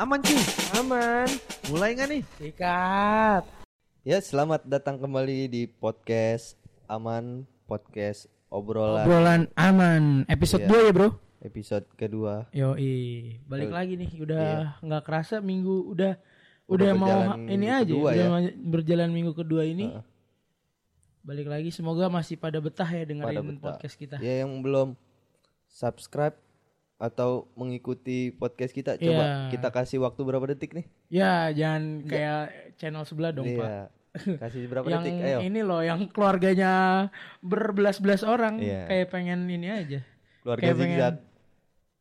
Aman cuy, Aman. mulai nggak nih? Sikat. Ya, selamat datang kembali di podcast Aman Podcast Obrolan Obrolan aman. Episode Iya. 2 ya, Bro. episode kedua. Yoi. Balik Yoi. lagi nih. Udah Iya. nggak kerasa minggu udah Udah udah, mau ini aja kedua udah ya. ma- berjalan minggu kedua ini. Heeh. Balik lagi semoga masih pada betah ya Pada betah. podcast kita. Ya yang belum subscribe atau mengikuti podcast kita, coba Iya. kita kasih waktu berapa detik nih? Ya, jangan kayak channel sebelah dong, Pak. Iya. Kasih berapa Yang detik? Ayo. ini loh, yang keluarganya berbelas-belas orang Iya. kayak pengen ini aja. Keluarga kayak pengen- zigzag.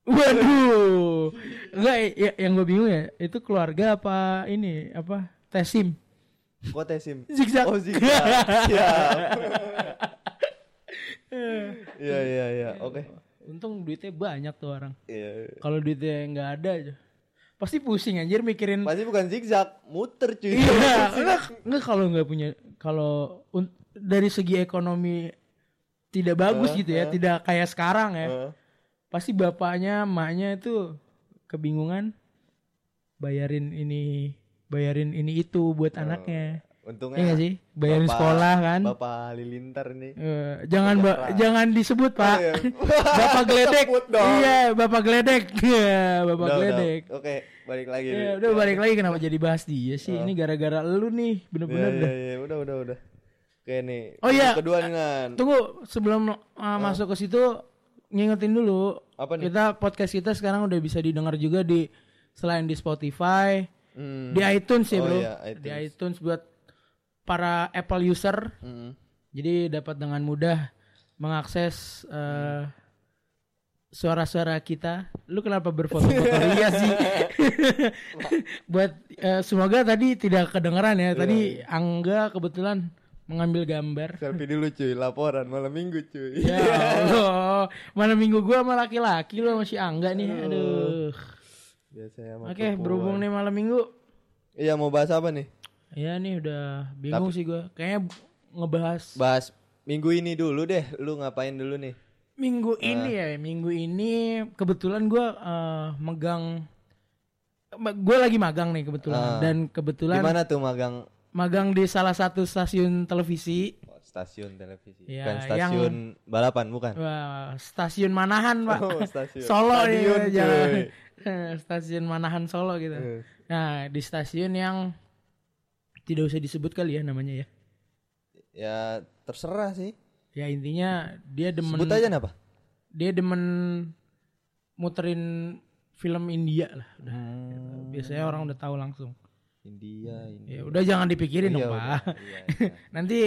Waduh. Enggak ya, yang gue bingung ya, itu keluarga apa ini apa? Tesim. Kok tesim? Zigzag. Oh, zigzag. Siap. Iya, iya, iya. Oke. Untung duitnya banyak tuh orang. Iya. Kalau duitnya nggak ada aja. Pasti pusing anjir mikirin Pasti bukan zigzag, muter cuy. Iya, enggak, enggak kalau nggak punya kalau dari segi ekonomi tidak bagus Eh, gitu ya, eh. tidak kayak sekarang ya. Heeh. Pasti bapaknya, emaknya itu kebingungan bayarin ini, bayarin ini itu buat anaknya. Untungnya Iya sih? Bayarin Bapak- sekolah kan. Bapak Halilintar nih. Eh, jangan ba- jangan disebut pak. iya. bapak dong. Iya, bapak geledek. Iya, bapak Udah, udah. geledek. Oke, balik lagi. Ya, nih. udah balik lagi kenapa jadi bahas dia sih? Ini gara-gara lu nih, Iya, bener-bener iya, dah. iya, udah, udah, udah. Oke nih. Oh, iya. Kedua nih Nan. Tunggu sebelum uh, masuk ke situ ngingetin dulu. Apa nih? Kita podcast kita sekarang udah bisa didengar juga di selain di Spotify, Hmm. di iTunes ya, Oh, Bro. iya, Di iTunes. iTunes buat para Apple user. Mm. Jadi dapat dengan mudah mengakses uh, suara-suara kita. Lu kenapa berfoto-foto Ria sih? Buat uh, semoga tadi tidak kedengeran ya. Tadi Angga kebetulan mengambil gambar. Selfie dulu cuy, laporan malam minggu cuy. Ya Allah, mana minggu gua sama laki-laki lu masih Angga nih. Aduh. Biasanya sama Oke, berhubung nih malam minggu. Iya, mau bahas apa nih? Ya nih udah bingung sih gua. Kayaknya ngebahas Bahas minggu ini dulu deh. Lu ngapain dulu nih? minggu ini ya. Minggu ini kebetulan gua eh, megang gue lagi magang nih kebetulan Ah. dan kebetulan mana tuh magang magang di salah satu stasiun televisi Oh, stasiun televisi? Ya, Bukan stasiun balapan, bukan? Wah, stasiun Manahan pak Oh, stasiun. Solo jangan cuy. stasiun Manahan Solo gitu Eh. Nah, di stasiun yang tidak usah disebut kali ya namanya ya. Ya, terserah sih. Ya intinya dia demen Sebut aja apa? dia demen muterin film India lah udah. Hmm. Biasanya orang udah tahu langsung. India, India. Ya udah jangan dipikirin dong, Iya, Pak. Iya, iya. Nanti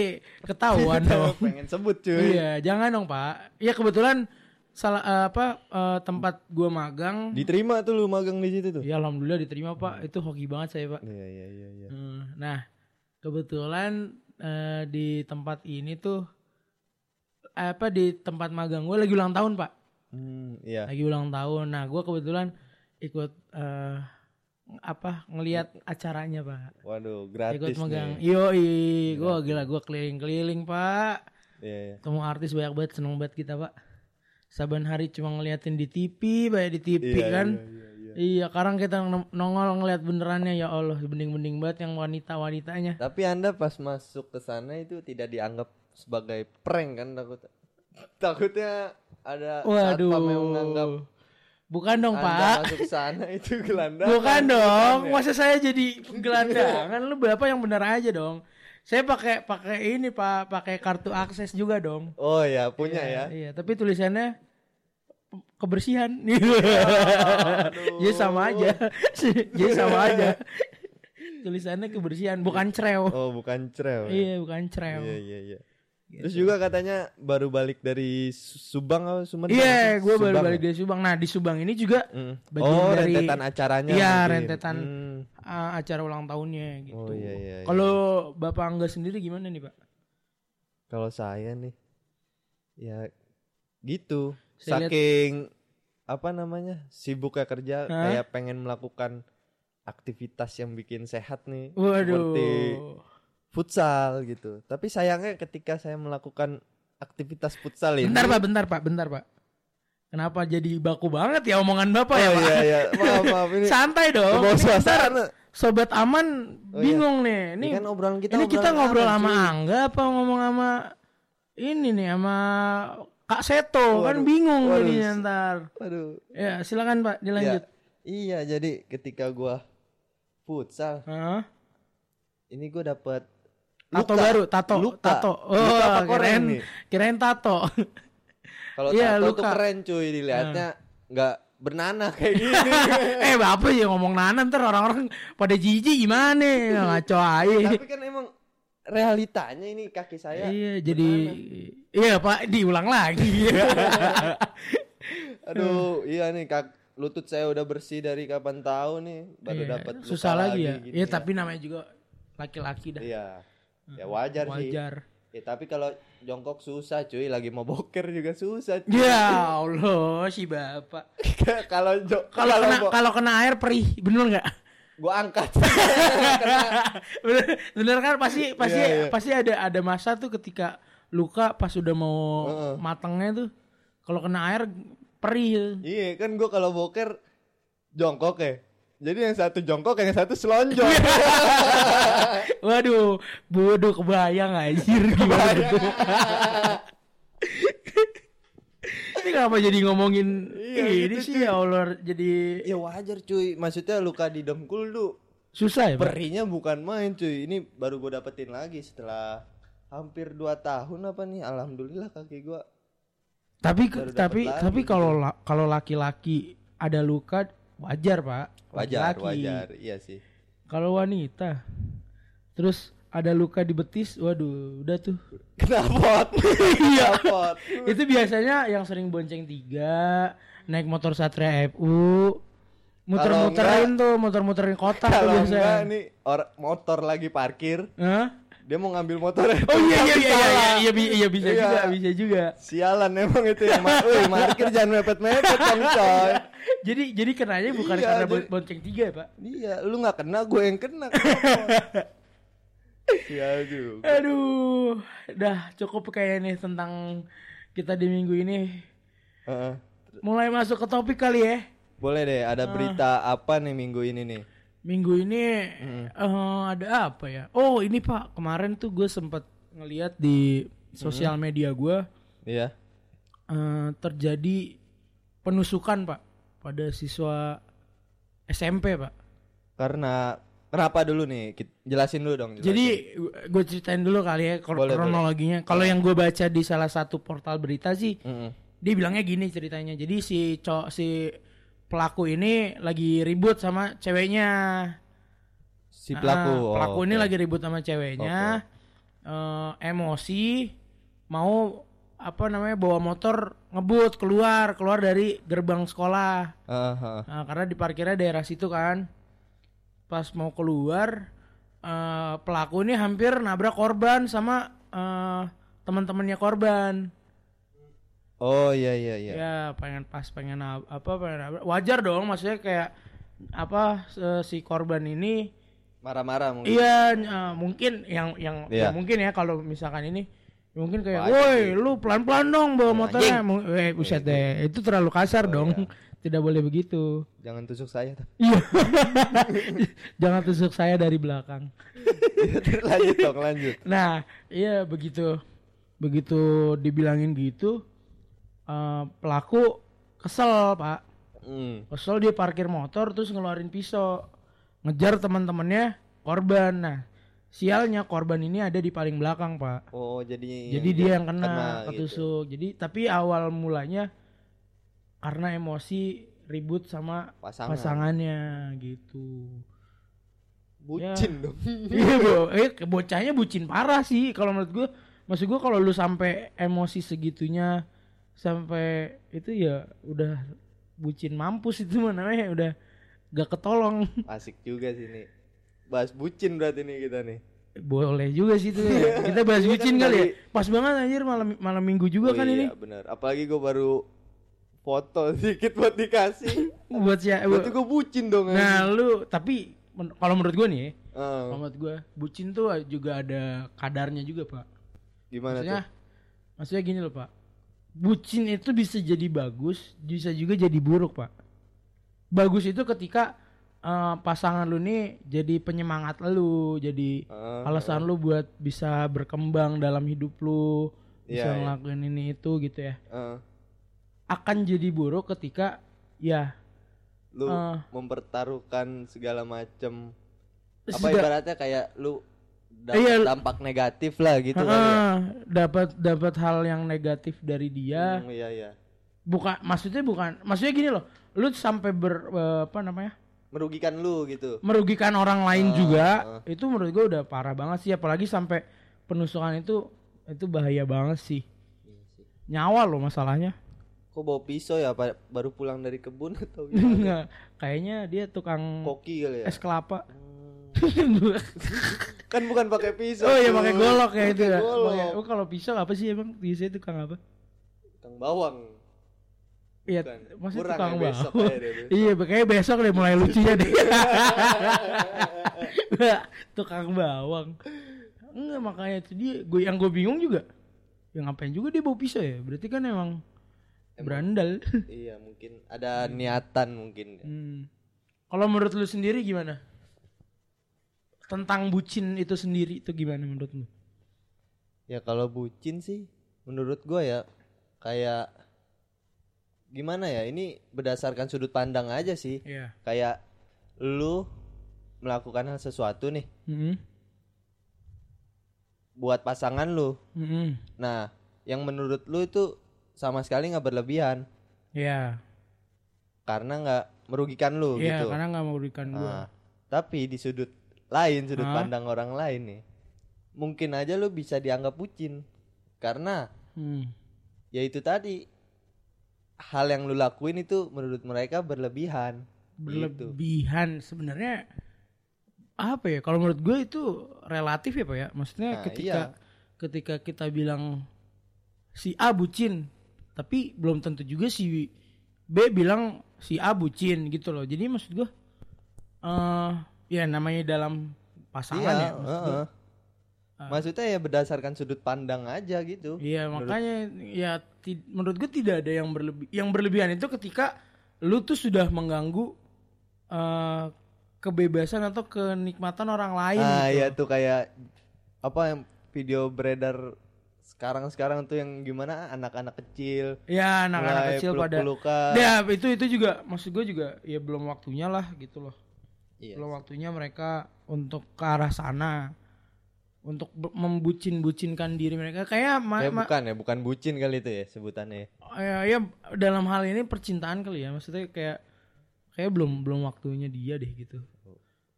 ketahuan dong. Pengen sebut cuy. iya, jangan dong, Pak. Iya kebetulan salah eh, apa eh, tempat gua magang. Diterima tuh lu magang di situ tuh. Ya alhamdulillah diterima, Pak. Itu hoki banget saya, Pak. Iya, iya, iya, iya. Hmm, Nah, kebetulan eh, di tempat ini tuh apa di tempat magang gue lagi ulang tahun pak, Hmm, iya. lagi ulang tahun. Nah, gue kebetulan ikut eh, apa ngelihat acaranya pak, Waduh, ikut gratis megang. nih. Yo gue gila gue keliling-keliling pak, Iya, iya. ketemu artis banyak banget, seneng banget kita pak. Saban hari cuma ngeliatin di TV, banyak di TV Iya, kan. iya, iya, iya. Iya, sekarang kita nong- nongol ngeliat benerannya ya Allah, bening-bening banget yang wanita-wanitanya. Tapi Anda pas masuk ke sana itu tidak dianggap sebagai prank kan takut. Takutnya ada Waduh. satpam yang menganggap Bukan dong, Anda Pak. masuk ke sana itu gelandangan. Bukan dong. ya? Masa saya jadi gelandangan? Lu Bapak yang benar aja dong. Saya pakai pakai ini, Pak, pakai kartu akses juga dong. Oh ya, punya ya. Iya, tapi tulisannya kebersihan. Jadi sama aja. Jadi sama aja. Tulisannya kebersihan, bukan creo. Oh, bukan trail. Iya, bukan creo. Iya, iya, iya. Terus juga katanya baru balik dari Su- Subang atau Sumedang? Iya, gue baru balik dari Subang. Nah, di Subang ini juga Mm. bagian Oh, dari- rentetan acaranya. Iya, mungkin. rentetan Hmm. uh, acara ulang tahunnya gitu. Oh, iya, iya, iya. Kalau Bapak Angga sendiri gimana nih, Pak? Kalau saya nih ya gitu. Saya Saking apa namanya? sibuknya kerja Hah? kayak pengen melakukan aktivitas yang bikin sehat nih. Waduh. Seperti futsal gitu. Tapi sayangnya ketika saya melakukan aktivitas futsal ini Bentar, Pak, bentar, Pak, bentar, Pak. Kenapa jadi baku banget ya omongan Bapak ya, Oh Pak? iya iya, maaf maaf ini. Santai dong. Suasana. Sobat aman Oh, bingung nih. Ini Ini kan obrolan kita ini kita obrolan ngobrol aman, sama. Angga apa ngomong sama ini nih sama Kak Seto kan Waduh, bingung waduh. jadinya ntar. Aduh. Ya silakan Pak dilanjut. Ya, iya, jadi ketika gua futsal, Hah? ini gua dapat Tato baru, tato, Luka. tato. Oh, Luka apa koreng kirain, nih? kirain tato. Kalau Iya, tato tuh luka. keren cuy dilihatnya nggak bernanah kayak gini. eh bapak ya ngomong nanan ntar orang-orang pada jijik gimana ngaco aja. Tapi kan emang realitanya ini kaki saya. Iya jadi iya pak diulang lagi. Aduh, iya nih kak lutut saya udah bersih dari kapan tahu nih baru Iya, dapat susah lagi ya. Iya tapi namanya juga laki-laki dah. Iya. Ya wajar, sih. Wajar. Ya, tapi kalau jongkok susah cuy, lagi mau boker juga susah. cuy. Ya Allah si bapak. kalau Kalau kena kalau kena air perih bener nggak? Gua angkat. bener, bener kan pasti pasti Iya, iya. pasti ada ada masa tuh ketika luka pas udah mau Heeh. matangnya tuh kalau kena air perih. iya, kan gua kalau boker jongkok ya. Jadi yang satu jongkok, yang satu selonjor. Waduh, bodoh kebayang anjir gimana tuh. Kenapa jadi ngomongin Iya, ini gitu, sih ya Allah jadi ya wajar cuy, maksudnya luka di dengkul tuh susah ya, perihnya bukan main cuy. Ini baru gua dapetin lagi setelah hampir 2 tahun apa nih. Alhamdulillah kaki gua Tapi tapi lagi tapi gitu. kalau la- kalau laki-laki ada luka wajar, Pak. wajar, Laki-laki. wajar. Iya sih. Kalau wanita terus ada luka di betis, waduh, udah tuh. Kenapa? Iya. Itu biasanya yang sering bonceng tiga, naik motor Satria FU, muter-muterin tuh, muter-muterin kota tuh Kalau enggak biasanya. nih or motor lagi parkir, Hah? dia mau ngambil motornya. Oh iya iya iya iya iya, iya, iya bisa Iya. juga bisa juga. Sialan emang itu yang ma Wih, parkir jangan mepet-mepet kan coy. Jadi jadi kenanya bukan Iya, karena jadi- bon- bonceng tiga ya pak? Iya, lu nggak kena, gue yang kena. Sial juga. Aduh, dah cukup kayak nih tentang kita di minggu ini. Heeh. Mulai masuk ke topik kali ya. Boleh deh, ada berita apa nih minggu ini nih? Minggu ini eh, ada apa ya? Oh ini pak kemarin tuh gue sempet ngeliat di sosial media gue Iya. eh, terjadi penusukan pak pada siswa SMP pak. Karena kenapa dulu nih? Kit- Jelasin dulu dong. jelasin. Jadi gue ceritain dulu kali ya Boleh, kronologinya. Kalau yang gue baca di salah satu portal berita sih, Mm-mm. dia bilangnya gini ceritanya. Jadi si cowok si pelaku ini lagi ribut sama ceweknya. si pelaku. Ah, oh, pelaku ini oke. lagi ribut sama ceweknya. Eh, emosi mau apa namanya bawa motor ngebut keluar keluar dari gerbang sekolah. Ah, ah. Nah, karena di parkirnya daerah situ kan. Pas mau keluar eh, pelaku ini hampir nabrak korban sama eh, teman-temannya korban. Oh iya iya iya. Ya pengen pas pengen apa pengen nabrak. Wajar dong maksudnya kayak apa si korban ini Marah-marah mungkin. Iya, eh, mungkin yang yang Iya. ya mungkin ya kalau misalkan ini mungkin kayak, woi, lu pelan-pelan dong bawa motornya. Eh, buset deh, itu terlalu kasar dong. iya. Tidak boleh begitu. Jangan tusuk saya. Iya. Jangan tusuk saya dari belakang. lanjut dong, lanjut. Nah, iya begitu. Begitu dibilangin gitu, eh, pelaku kesel, Pak. Hmm. Kesel dia parkir motor terus ngeluarin pisau. Ngejar teman-temannya korban. Nah, sialnya korban ini ada di paling belakang, Pak. Oh, jadi Jadi dia yang kena, gitu. ketusuk. Jadi tapi awal mulanya karena emosi ribut sama Pasangan. pasangannya gitu. Bucin dong. Iya, Bro. Eh, bocahnya bucin parah sih kalau menurut gua. Maksud gua kalau lu sampai emosi segitunya sampai itu ya udah bucin mampus itu mah namanya udah gak ketolong. Asik juga sih nih. Bahas bucin berarti nih kita nih. Boleh juga sih itu ya. Kita bahas Iya kan bucin kali ya. Pas banget anjir malam malam Minggu juga Oh kan ini. iya, benar. Apalagi gue baru foto sedikit buat dikasih. Buat ya Berarti gue bucin dong. Nah, lu tapi men- kalau menurut gua nih, Ah, kalau menurut gua bucin tuh juga ada kadarnya juga, Pak. gimana Maksudnya tuh? maksudnya gini loh, Pak. bucin itu bisa jadi bagus, bisa juga jadi buruk, Pak. Bagus itu ketika eh, pasangan lu nih jadi penyemangat lu, jadi Ah, alasan lu buat bisa berkembang dalam hidup lu, bisa Iya, iya. ngelakuin ini itu gitu ya. ah. Akan jadi buruk ketika ya lu Ah. mempertaruhkan segala macam apa ibaratnya kayak lu dapat Iya, lu- dampak negatif lah gitu kali ya. Ah, dapat dapat hal yang negatif dari dia. Hmm, iya iya. Bukan maksudnya bukan maksudnya gini loh. Lu sampai ber eh, apa namanya? Merugikan lu gitu. merugikan orang lain Ah, juga ah. itu menurut gue udah parah banget sih apalagi sampai penusukan itu itu bahaya banget sih nyawa loh masalahnya Kok bawa pisau ya Pak? baru pulang dari kebun atau gimana? Kayaknya dia tukang Koki kali ya. es kelapa Hmm. Kan bukan pakai pisau. oh iya pakai golok ya itu Pakai ya golok. Oh kalau pisau apa sih emang biasanya tukang apa Tukang bawang. Iya, maksudnya Kurang tukang ya, besok bawang. aja deh, besok. Iya, kayaknya besok deh mulai lucunya deh. tukang bawang. Enggak makanya itu dia, gue yang gue bingung juga. Yang ngapain juga dia bawa pisau ya? Berarti kan emang, berandal. iya mungkin ada niatan mungkin. Hmm. Kalau menurut lu sendiri gimana? Tentang bucin itu sendiri itu gimana menurut lu? Ya kalau bucin sih menurut gua ya kayak gimana ya ini berdasarkan sudut pandang aja sih. Iya. Kayak lu melakukan hal sesuatu nih Hmm. buat pasangan lu. Hmm. Nah, yang menurut lu itu sama sekali nggak berlebihan Iya. karena nggak merugikan lu Iya, gitu. karena nggak merugikan gua. Nah, tapi di sudut lain, sudut Hah? pandang orang lain nih, mungkin aja lu bisa dianggap bucin karena Hmm. ya itu tadi hal yang lu lakuin itu menurut mereka berlebihan. Gitu. berlebihan sebenarnya apa ya kalau menurut gue itu relatif ya pak ya maksudnya Nah, ketika iya. ketika kita bilang si A bucin tapi belum tentu juga si B bilang si A bucin gitu loh jadi maksud gue eh ya namanya dalam pasangan Iya, ya maksud gue. heeh. Maksudnya ya berdasarkan sudut pandang aja gitu. Iya makanya ya ti- menurut gue tidak ada yang berlebih yang berlebihan itu ketika lu tuh sudah mengganggu eh, kebebasan atau kenikmatan orang lain Ah gitu. iya tuh kayak apa yang video beredar sekarang-sekarang tuh yang gimana anak-anak kecil Ya anak-anak kecil pada peluk-pelukan. Ya itu itu juga maksud gue juga ya belum waktunya lah gitu loh. Iya. Belum waktunya mereka untuk ke arah sana untuk membucin-bucinkan diri mereka kayak ma- ma- bukan ya, bukan bucin kali itu ya sebutannya. ya, ya dalam hal ini percintaan kali ya maksudnya kayak kayak belum belum waktunya dia deh gitu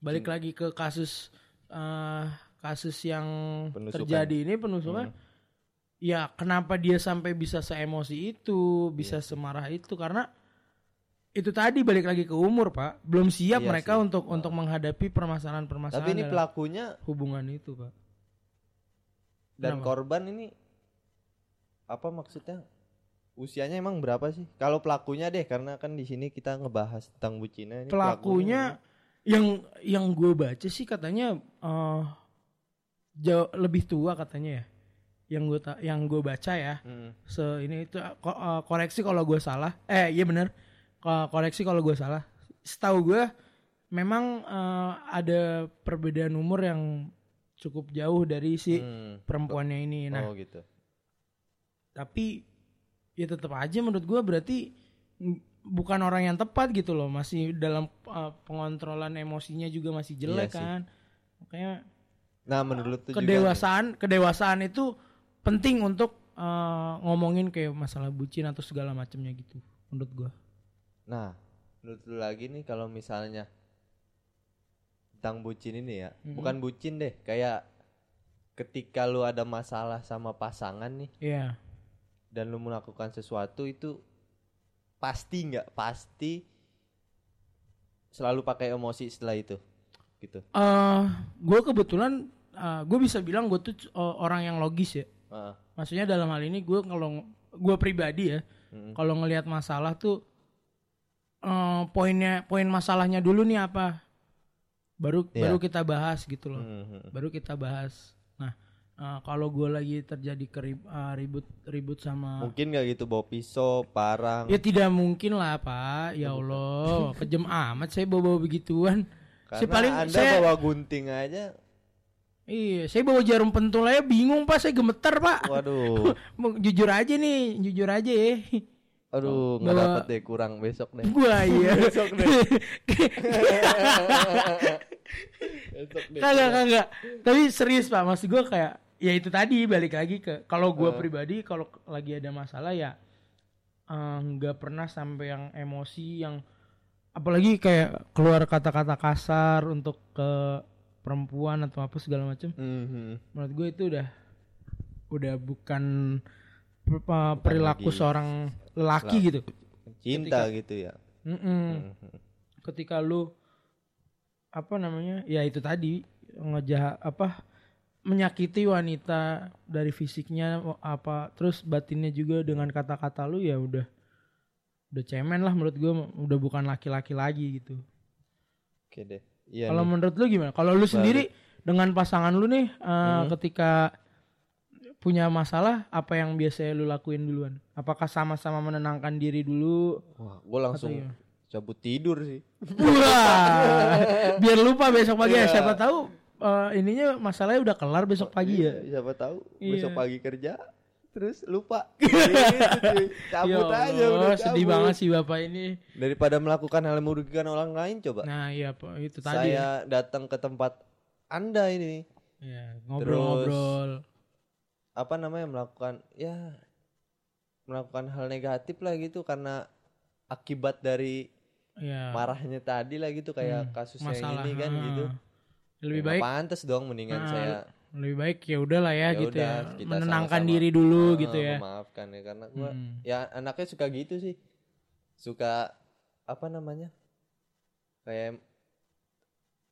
balik lagi ke kasus eh, kasus yang Penusukan. terjadi ini penusukan ya kenapa dia sampai bisa seemosi itu bisa semarah itu karena itu tadi balik lagi ke umur pak belum siap Iya mereka sih. untuk untuk menghadapi permasalahan-permasalahan Tapi ini pelakunya hubungan itu pak dan Kenapa? korban ini apa maksudnya? Usianya emang berapa sih? Kalau pelakunya deh, karena kan di sini kita ngebahas tentang bucina. Ini pelakunya yang yang gue baca sih katanya eh jauh lebih tua katanya ya yang gue yang gue baca ya Hmm. se ini itu ko- eh, koreksi kalau gue salah eh iya bener Ko- koreksi kalau gue salah setahu gue memang eh, ada perbedaan umur yang cukup jauh dari si Hmm. perempuannya ini nah Oh gitu. tapi ya tetap aja menurut gua berarti bukan orang yang tepat gitu loh masih dalam uh, pengontrolan emosinya juga masih jelek Iya sih. kan makanya Nah, menurut juga kedewasaan kedewasaan itu penting untuk uh, ngomongin kayak masalah bucin atau segala macamnya gitu menurut gua. Nah, menurut lu lagi nih kalau misalnya tentang bucin ini ya, Mhm. bukan bucin deh, kayak ketika lu ada masalah sama pasangan nih Iya. dan lu melakukan sesuatu itu pasti nggak pasti selalu pakai emosi setelah itu gitu. Eh gue kebetulan gue bisa bilang gue tuh uh, orang yang logis ya Maksudnya dalam hal ini gue kalau gue pribadi ya Mm-mm. kalau ngelihat masalah tuh eh, poinnya poin masalahnya dulu nih apa baru Iya. baru kita bahas gitu loh Mhm. baru kita bahas nah eh, kalau gue lagi terjadi kerib, eh, ribut ribut sama Mungkin gak gitu bawa pisau, parang. ya tidak mungkin lah pak ya Allah kejem amat saya bawa bawa begituan Karena saya paling Anda saya bawa gunting aja. Iya saya bawa jarum pentul aja bingung pak saya gemeter pak Waduh. Jujur aja nih jujur aja ya Aduh, nggak Bawa- dapet deh kurang besok deh. gua iya Besok deh. kagak kagak tapi serius pak maksud gue kayak ya itu tadi balik lagi ke kalau gue Eh. pribadi kalau lagi ada masalah ya eh, nggak pernah sampai yang emosi yang apalagi kayak keluar kata-kata kasar untuk ke perempuan atau apa segala macam Mhm. menurut gue itu udah udah bukan per- pe- perilaku lagi seorang lelaki gitu Cinta gitu ya. Mm-mm. Mhm. ketika lu apa namanya ya itu tadi ngejahat apa menyakiti wanita dari fisiknya apa terus batinnya juga dengan kata-kata lu ya udah udah cemen lah menurut gue udah bukan laki-laki lagi gitu Oke deh. Iya kalau menurut lu gimana kalau lu sendiri dengan pasangan lu nih eh, Hmm. ketika punya masalah apa yang biasanya lu lakuin duluan apakah sama-sama menenangkan diri dulu Wah, gue langsung cabut tidur sih. Wah, biar lupa besok pagi ya. Iya. Siapa tahu eh, ininya masalahnya udah kelar besok pagi ya. Iya, Siapa tahu Iya. besok pagi kerja terus lupa. Gitu, cuy. cabut Ya aja udah sedih cabut. banget sih bapak ini. Daripada melakukan hal yang merugikan orang lain coba. Nah iya pak itu tadi. ya. Saya datang ke tempat Anda ini Ya, ngobrol-ngobrol. apa namanya melakukan ya melakukan hal negatif lah gitu karena akibat dari Ya. marahnya tadi lah gitu kayak Hmm, kasusnya masalah. ini kan gitu. Lebih Ya, baik pantas dong mendingan Ah, saya lebih baik ya udahlah ya, Ya gitu ya. kita Menenangkan sama-sama, diri dulu ah, gitu ya. Memaafkan ya karena gua Hmm. ya anaknya suka gitu sih. Suka apa namanya? Kayak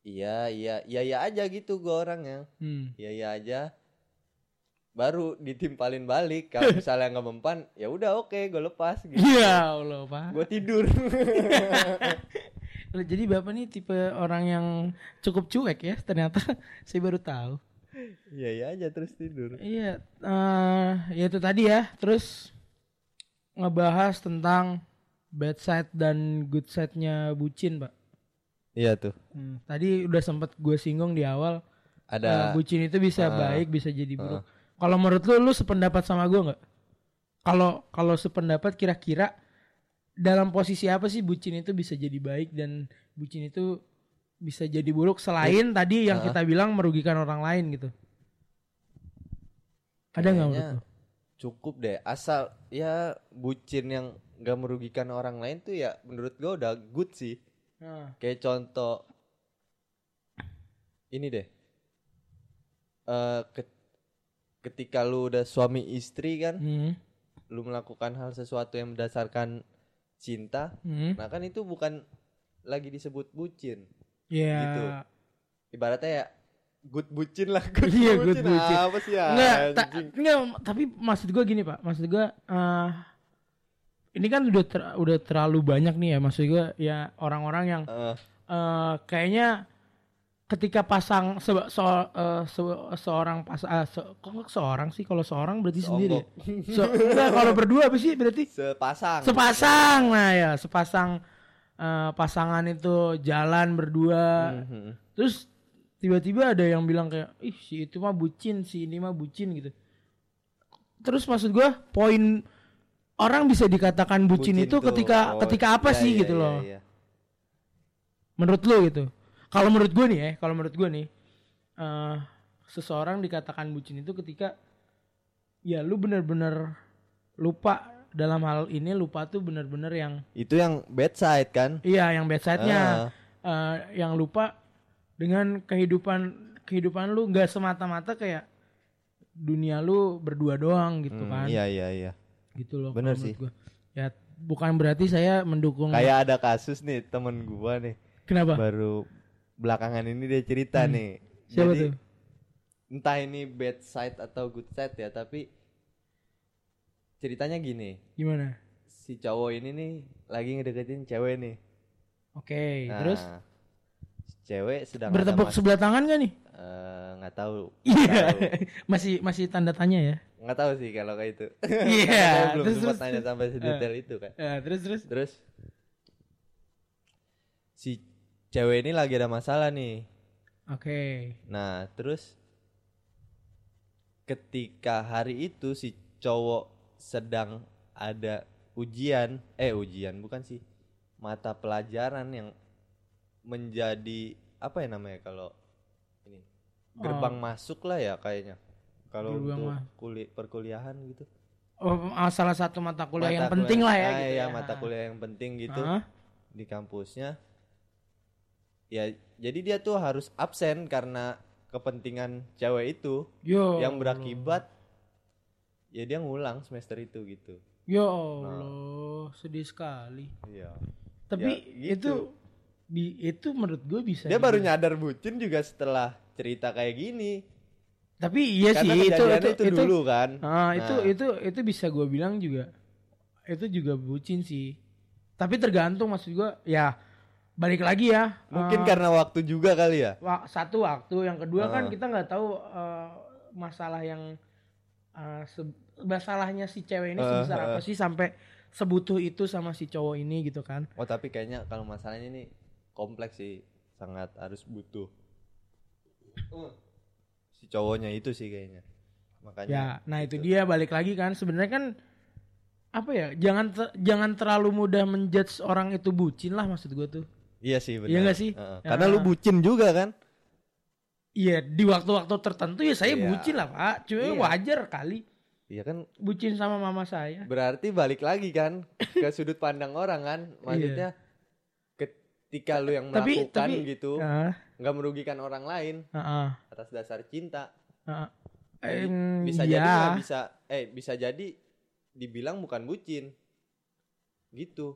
iya iya iya iya aja gitu gua orangnya. Hmm. Iya iya aja. Baru ditimpalin balik. Kalau misalnya nggak mempan, ya udah oke, gue lepas gitu. Ya Allah pak. Gue tidur. Jadi bapak nih tipe orang yang cukup cuek ya ternyata. Saya baru tahu. Iya iya aja terus tidur. Iya, eh ya itu tadi ya. Terus ngebahas tentang bad side dan good side-nya bucin, Pak. Iya tuh. Hmm, tadi udah sempet gue singgung di awal. Ada bucin itu bisa Ah. baik, bisa jadi buruk. Kalau menurut lu, lu sependapat sama gue nggak? Kalau kalau sependapat kira-kira dalam posisi apa sih bucin itu bisa jadi baik dan bucin itu bisa jadi buruk selain tadi yang Ah. kita bilang merugikan orang lain gitu. Ada nggak menurut lu? cukup deh. Asal ya bucin yang nggak merugikan orang lain tuh ya menurut gue udah good sih. Nah. Kayak contoh ini deh. Eh ke- ketika lu udah suami istri kan, Hmm. lu melakukan hal sesuatu yang berdasarkan cinta, Hmm. nah kan itu bukan lagi disebut bucin. Ya. Gitu. Ibaratnya ya good bucin lah. Good Iya, good bucin. Apa sih ya? Enggak, ta- enggak, tapi maksud gua gini, Pak. Maksud gua eh ini kan udah ter- udah terlalu banyak nih ya maksud gua ya orang-orang yang Eh, eh kayaknya ketika pasang se so- eh, se- seorang pas ah, se- kok nggak seorang sih kalau seorang berarti sendiri ya? So, enggak, kalau berdua apa sih berarti sepasang. sepasang nah ya sepasang eh, pasangan itu jalan berdua Mhm. Terus tiba-tiba ada yang bilang kayak, ih si itu mah bucin, si ini mah bucin gitu. Terus maksud gua poin orang bisa dikatakan bucin, itu tuh. ketika Oh, ketika apa iya, sih iya, gitu iya, loh. iya. Menurut lo gitu. Kalau menurut gua nih ya, kalau menurut gua nih eh seseorang dikatakan bucin itu ketika ya lu bener-bener lupa dalam hal ini lupa tuh bener-bener yang Itu yang bad side kan? iya yang bad side-nya. Ah. eh, yang lupa dengan kehidupan kehidupan lu nggak semata-mata kayak dunia lu berdua doang gitu Hmm, kan Iya iya iya. gitu loh Bener sih. gua. ya bukan berarti saya mendukung Kayak ada kasus nih temen gua nih kenapa baru belakangan ini dia cerita Hmm. nih. siapa Jadi, tuh Entah ini bad side atau good side ya, tapi ceritanya gini. gimana Si cowok ini nih lagi ngedeketin cewek nih. oke Nah, terus cewek sedang bertepuk mas- sebelah tangan gak nih eh, nggak tahu. Iya. Masih masih tanda tanya ya. Nggak tahu sih kalau kayak itu. Iya, Saya belum terus, sempat terus, tanya terus. sampai sedetail itu kan. Ya, terus terus. Terus si cewek ini lagi ada masalah nih. Oke. Nah, terus ketika hari itu si cowok sedang ada ujian, eh ujian bukan sih, mata pelajaran yang menjadi apa ya namanya kalau ini gerbang masuk lah ya kayaknya. Kalau untuk ma- kuli, perkuliahan gitu. Oh, ah, salah satu mata kuliah yang Mata penting lah ya ah, gitu iya, ya. mata kuliah yang penting gitu Hah? di kampusnya. Ya, jadi dia tuh harus absen karena kepentingan cewek itu Yo. yang berakibat ya dia ngulang semester itu gitu. Ya Allah, sedih sekali. Iya. Tapi Ya, itu gitu. bi- itu menurut gue bisa. Dia baru dibilang- nyadar bucin juga setelah cerita kayak gini. Tapi iya Karena sih itu kejadiannya itu, itu, dulu kan. Ah, itu Nah. itu itu bisa gue bilang juga itu juga bucin sih. Tapi tergantung maksud gue ya balik lagi ya. Mungkin eh, karena waktu juga kali ya. wa- satu waktu, yang kedua kan Ah. kita nggak tahu eh, masalah yang se- masalahnya si cewek ini Ah, sebesar ah. apa sih sampai sebutuh itu sama si cowok ini gitu kan. Oh, tapi kayaknya kalau masalahnya ini kompleks sih, sangat harus butuh. Si cowoknya itu sih kayaknya. Makanya Ya, nah itu gitu. dia balik lagi kan sebenarnya kan apa ya? Jangan ter- jangan terlalu mudah menjudge orang itu bucin lah maksud gue tuh. Iya sih benar. Iya nggak sih? Heeh. Ya. Karena lu bucin juga kan? Iya, di waktu-waktu tertentu ya saya Iya. bucin lah, Pak. Cuma Iya. wajar kali Iya kan bucin sama mama saya. berarti balik lagi kan ke sudut pandang orang kan? Maksudnya ketika lu yang Tapi- melakukan tapi- gitu Heeh, nggak merugikan orang lain heeh, atas dasar cinta. Jadi Em, bisa iya. jadi bisa eh bisa jadi dibilang bukan bucin. Gitu.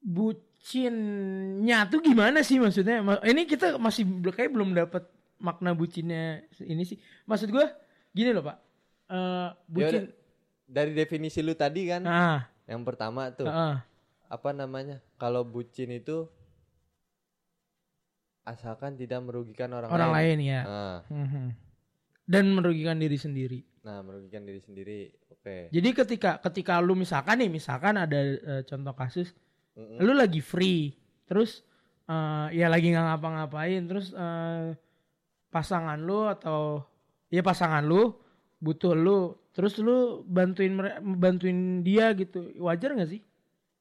bucinnya tuh gimana sih maksudnya? Ma- Ini kita masih kayak belum dapat makna bucinnya ini sih. Maksud gua gini loh, Pak. Eh bucin. Dari definisi lu tadi kan, Ah, yang pertama tuh heeh. apa namanya? Kalau bucin itu asalkan tidak merugikan orang, orang lain, ya. Nah, Mhm. Dan merugikan diri sendiri. nah, merugikan diri sendiri. Oke. Jadi ketika ketika lu misalkan nih, misalkan ada eh, contoh kasus Mm-mm. lu lagi free terus eh, ya lagi nggak ngapa-ngapain terus eh, pasangan lu atau ya pasangan lu butuh lu terus lu bantuin bantuin dia gitu wajar nggak sih?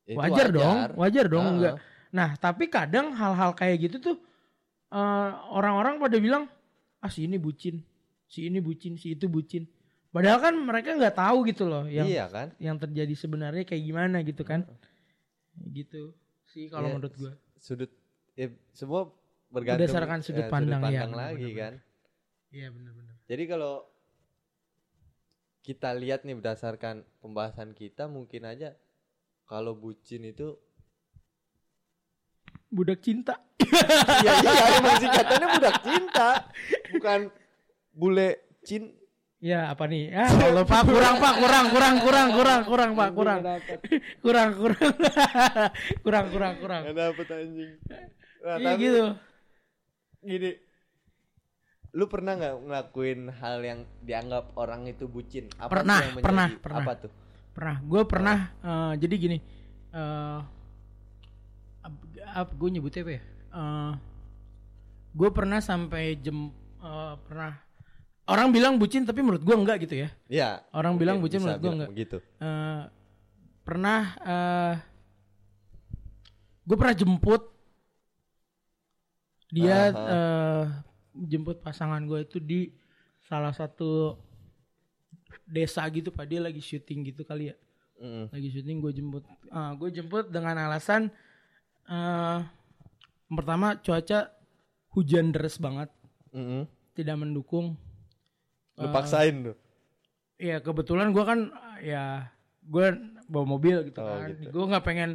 Itu wajar, dong wajar dong Heeh. enggak nah tapi kadang hal-hal kayak gitu tuh eh, orang-orang pada bilang ah si ini bucin si ini bucin si itu bucin. Padahal kan mereka nggak tahu gitu loh yang Iya kan? yang terjadi sebenarnya kayak gimana gitu kan. Gitu sih kalau Iya, menurut gua. Sudut ya, semua bergantung Berdasarkan sudut ya, pandang, ya, pandang benar, lagi benar, kan. iya benar-benar. Jadi kalau kita lihat nih berdasarkan pembahasan kita mungkin aja kalau bucin itu budak cinta. Iya iya emang singkatannya budak cinta bukan bule cin. Ya apa nih? Ya Allah pak kurang pak kurang kurang kurang kurang kurang pak kurang. kurang kurang. Kurang kurang kurang. Nggak dapet anjing? Nah, iya gitu. gini lu pernah nggak ngelakuin hal yang dianggap orang itu bucin? Apa Pernah, yang menjadi- pernah, pernah. apa tuh? Pernah. Gue pernah eh, jadi gini eh apa gue nyebutnya apa ya? Gue pernah sampai jem eh, pernah. Orang bilang bucin tapi menurut gue enggak gitu ya. Ya Orang bilang bucin, menurut gua bilang nggak. begitu. Eh, pernah eh gue pernah jemput. Dia Aha. eh, jemput pasangan gue itu di salah satu desa gitu pak dia lagi syuting gitu kali ya Mm. lagi syuting gue jemput ah gue jemput dengan alasan eh pertama cuaca hujan deras banget Mm-mm. tidak mendukung lu paksain tuh Iya kebetulan gue kan ya gue bawa mobil gitu Oh, kan. gitu. Gue nggak pengen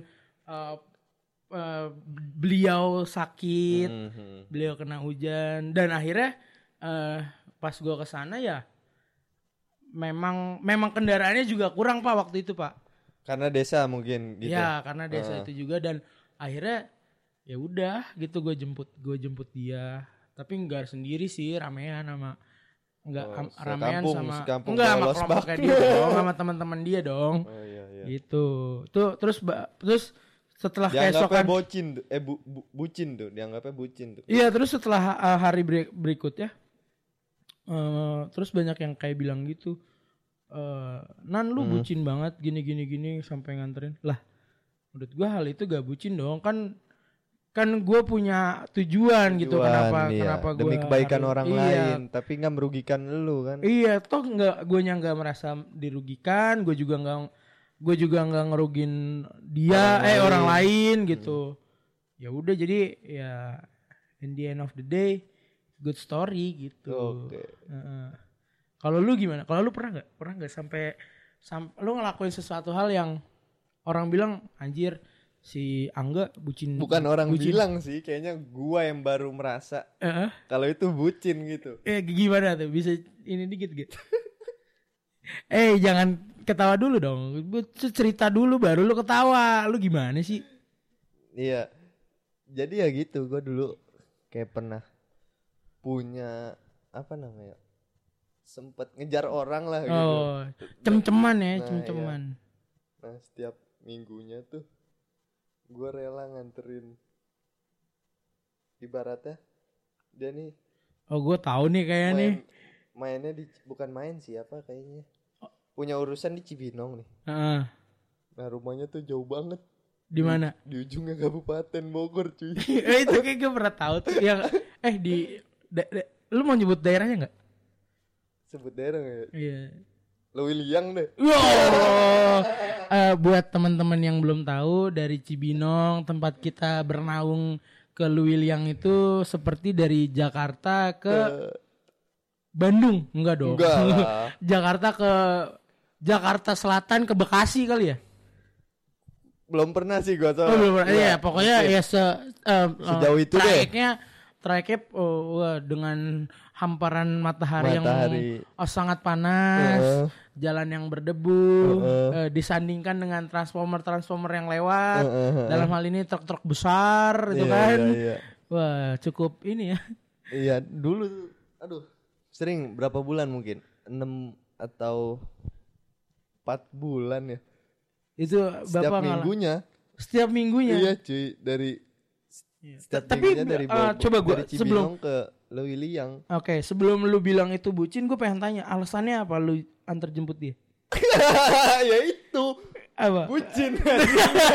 uh, uh, beliau sakit, Mhm. beliau kena hujan dan akhirnya uh, pas gue ke sana ya memang memang kendaraannya juga kurang pak waktu itu pak. karena desa mungkin gitu Ya karena desa Heeh. itu juga dan akhirnya ya udah gitu gue jemput gue jemput dia tapi enggak sendiri sih ramean sama enggak Oh, ramean sama sekampung enggak sama kelompoknya dia dong sama teman-teman dia dong Oh iya iya. gitu tuh terus terus setelah keesokan bocin tuh. Eh bu, bu- bucin tuh, dianggapnya bucin tuh. iya terus setelah uh, hari ber- berikutnya eh, terus banyak yang kayak bilang gitu eh nan lu Hmm. bucin banget gini gini gini sampai nganterin lah menurut gua hal itu gak bucin dong kan kan gue punya tujuan, gitu Tujuan, kenapa iya. kenapa gua demi kebaikan harus- orang iya, lain, tapi nggak merugikan lu kan. Iya, toh nggak gue nggak merasa dirugikan, gue juga nggak gue juga nggak ngerugin dia Orang eh lain. orang lain gitu. Ya udah jadi ya in the end of the day good story gitu. Oke. Heeh. Kalau lu gimana? Kalau lu pernah nggak? Pernah nggak sampai sam lu ngelakuin sesuatu hal yang orang bilang anjir si Angga bucin Bukan orang bucin. bilang sih, kayaknya gua yang baru merasa Heeh. kalau itu bucin gitu. Eh gimana tuh? Bisa ini dikit gitu. eh jangan ketawa dulu dong. Cerita dulu baru lu ketawa. Lu gimana sih? Iya. Jadi ya gitu, gua dulu kayak pernah punya apa namanya? Sempet ngejar orang lah gitu. Oh, cem-ceman ya, Nah, cem-ceman. Nah, setiap minggunya tuh gua rela nganterin ibaratnya dia nih Oh, gue tahu nih kayaknya nih. main, mainnya di bukan main sih apa kayaknya punya urusan di Cibinong nih Heeh. nah rumahnya tuh jauh banget Di mana? di ujungnya Kabupaten Bogor cuy eh, itu kayak gue pernah tahu tuh yang eh di da- da- lu mau nyebut daerahnya nggak? sebut daerah nggak ya Iya. Lewiliang deh Wow. Eh, buat teman-teman yang belum tahu dari Cibinong tempat kita bernaung ke Luwiliang itu seperti dari Jakarta ke Eh, Bandung, enggak dong. enggak lah Jakarta ke Jakarta Selatan ke Bekasi kali ya? belum pernah sih gua Oh, soalnya belum pernah. Iya, pokoknya ya se eh, Sejauh itu deh. trayeknya oh, wah, dengan hamparan matahari, Matahari. yang oh, sangat panas, Heeh. jalan yang berdebu, Heeh. eh, disandingkan dengan transformer-transformer yang lewat. Heeh. Dalam hal ini truk-truk besar gitu Iya, kan. iya, iya. Wah, cukup ini ya. Iya dulu tuh, aduh sering berapa bulan mungkin 6 atau 4 bulan ya Itu setiap Bapak ngalah. minggunya Setiap minggunya. iya cuy dari Iya. setiap Tapi minggunya dari Bogor, coba gua dari sebelum ke Lewiliang Oke, sebelum lu bilang itu bucin, gue pengen tanya alasannya apa lu antar jemput dia? ya itu Apa? bucin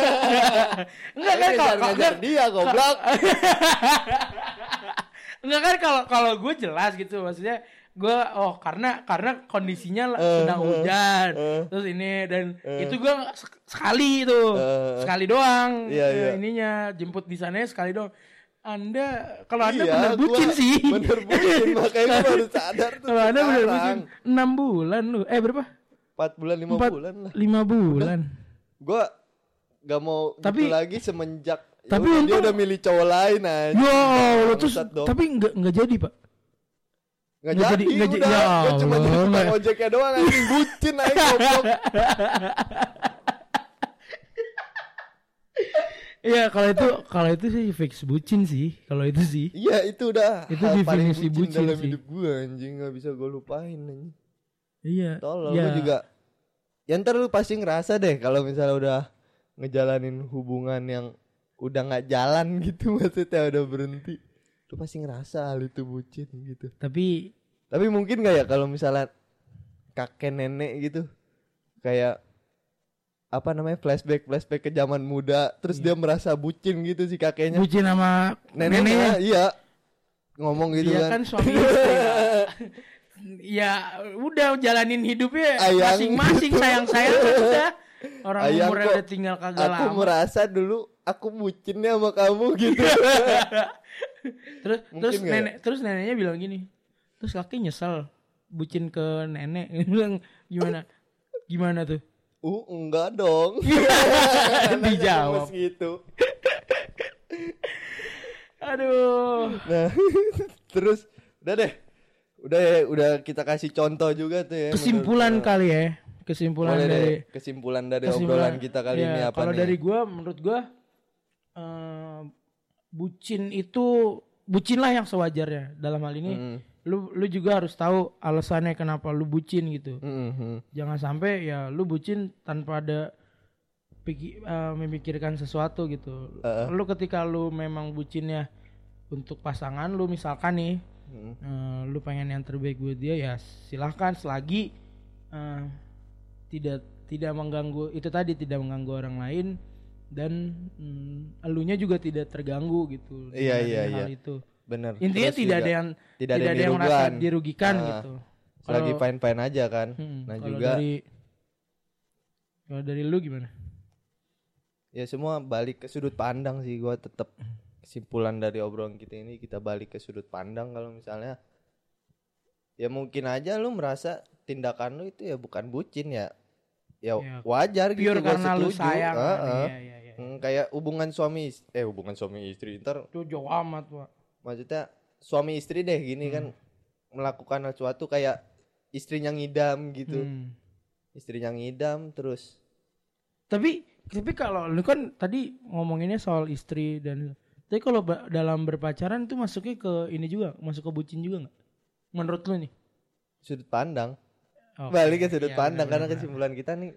Enggak kan kalau ngejar dia goblok enggak kan kalau kalau gue jelas gitu maksudnya gue oh karena karena kondisinya Eh, sedang eh, hujan. eh. terus ini dan itu gue sek- sekali itu. Eh, sekali doang iya, iya. ininya jemput di sana sekali doang. Anda kalau anda Iya, bener gua bucin sih. bener bucin makanya gue baru sadar tuh kalau anda bener bucin enam bulan lu. Eh berapa? 4 bulan 5 Empat- bulan lah. lima bulan. Gue gak mau Tapi- gitu lagi semenjak tapi Yaudah, dia untung- udah milih cowok lain aja. Yo, terus Bangsat dong. tapi nggak nggak jadi pak. Nggak jadi, udah. jadi- ya Gua cuma jadi tukang ojeknya doang anjing bucin aja goblok. Iya kalau itu kalau itu sih fix bucin sih kalau itu sih. Iya, itu udah Itu hal paling definisi bucin dalam sih. hidup gua anjing nggak bisa gua lupain anjing. Iya. Tolol ya. juga. Ya ntar lu pasti ngerasa deh kalau misalnya udah ngejalanin hubungan yang udah nggak jalan gitu maksudnya udah berhenti. Lu pasti ngerasa hal itu bucin gitu. Tapi Tapi mungkin nggak ya kalau misalnya kakek nenek gitu kayak apa namanya flashback flashback ke zaman muda terus dia merasa bucin gitu si kakeknya bucin sama neneknya neneknya. iya ngomong gitu Dia kan, kan suami istri. ya udah jalanin hidupnya masing-masing gitu. sayang-sayang udah. Orang Ayang umurnya kok udah tinggal kagak aku lama. merasa dulu aku bucinnya sama kamu gitu Terus Mungkin terus ya? nenek terus neneknya bilang gini. Terus kaki nyesel bucin ke nenek. Bilang gimana? Gimana tuh? uh enggak dong Dijawab. gitu Aduh. nah terus udah deh udah ya, udah kita kasih contoh juga tuh ya Kesimpulan menurut- kali ya. Kesimpulan Boleh dari deh, kesimpulan dari kesimpulan- obrolan kita kali Iya, ini apa Kalau nih? dari gua menurut gua eh, bucin itu bucin lah yang sewajarnya dalam hal ini Mm. lu lu juga harus tahu alasannya kenapa lu bucin gitu Mm-mm. jangan sampai ya lu bucin tanpa ada piki- eh, memikirkan sesuatu gitu Heeh. lu ketika lu memang bucinnya untuk pasangan lu misalkan nih Mm. eh, lu pengen yang terbaik buat dia ya silahkan selagi eh, tidak tidak mengganggu itu tadi tidak mengganggu orang lain dan mm, elunya juga tidak terganggu gitu Iya, iya, hal iya. itu Bener. intinya Terus tidak juga ada yang tidak ada yang merasa dirugikan. dirugikan Ah, gitu Lagi Kalau- fine fine aja kan. Hmm, nah kalau juga dari kalau dari lu gimana ya semua balik ke sudut pandang sih gua tetap kesimpulan dari obrolan kita ini kita balik ke sudut pandang kalau misalnya ya mungkin aja lu merasa tindakan lu itu ya bukan bucin ya ya, Ya, wajar gitu pure gua karena lu sayang kan? Heeh. Iya, iya, iya. Hmm, kayak hubungan suami eh hubungan suami istri ntar itu jauh amat pak. Maksudnya suami istri deh gini kan melakukan sesuatu kayak istrinya ngidam gitu. Hmm. istrinya ngidam terus tapi tapi kalau lu kan tadi ngomonginnya soal istri dan tapi kalau dalam berpacaran itu masuknya ke ini juga masuk ke bucin juga nggak? Menurut lu nih? Sudut pandang. Oke, balik ke sudut iya, pandang karena benar-benar. kesimpulan kita nih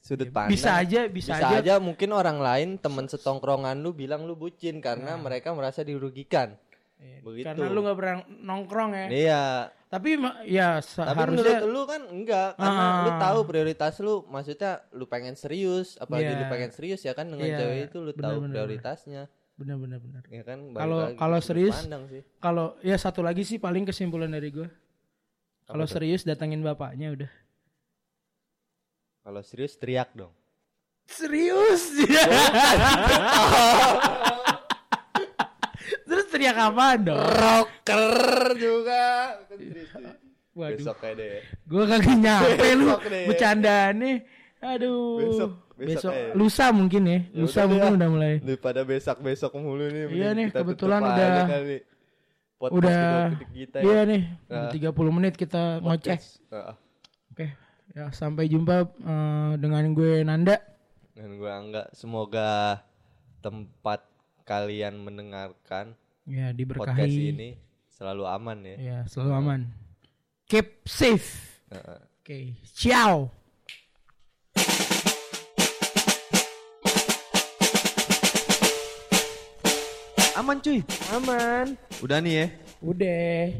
sudut pandang. Bisa aja bisa, bisa, aja, aja. mungkin orang lain teman setongkrongan lu bilang lu bucin karena Nah. mereka merasa dirugikan. Iya, begitu. karena lu nggak pernah nongkrong ya. Iya. Tapi ya tapi seharusnya menurut lu kan enggak karena Ah. lu tahu prioritas lu maksudnya lu pengen serius apalagi Iya. lu pengen serius ya kan dengan Iya, cewek itu lu benar, tahu benar, prioritasnya. Benar-benar benar ya kan Kalau- kalau serius, kalau ya satu lagi sih paling kesimpulan dari gue kalau serius datangin bapaknya udah kalau serius teriak dong. Serius? Terus teriak apa dong? Rocker juga. Kan waduh. Besok kayak deh. Gue kagak nyampe lu. Deh. bercandaannya aduh. Besok, besok, besok. ya. lusa mungkin ya, Ya lusa udah mungkin deh. udah mulai. Daripada besok besok mulu nih Iya nih, kita kebetulan udah- udah kedua ketik kita ya. iya nih Nah. udah 30 menit kita ngoceh. Podcast. Ya sampai jumpa eh, dengan gue Nanda. Dan gue anggap semoga tempat kalian mendengarkan ya podcast diberkahi ini selalu aman ya. Ya selalu aman. Keep safe. Heeh. oke ciao. Aman cuy. Aman. Udah nih ya. Udah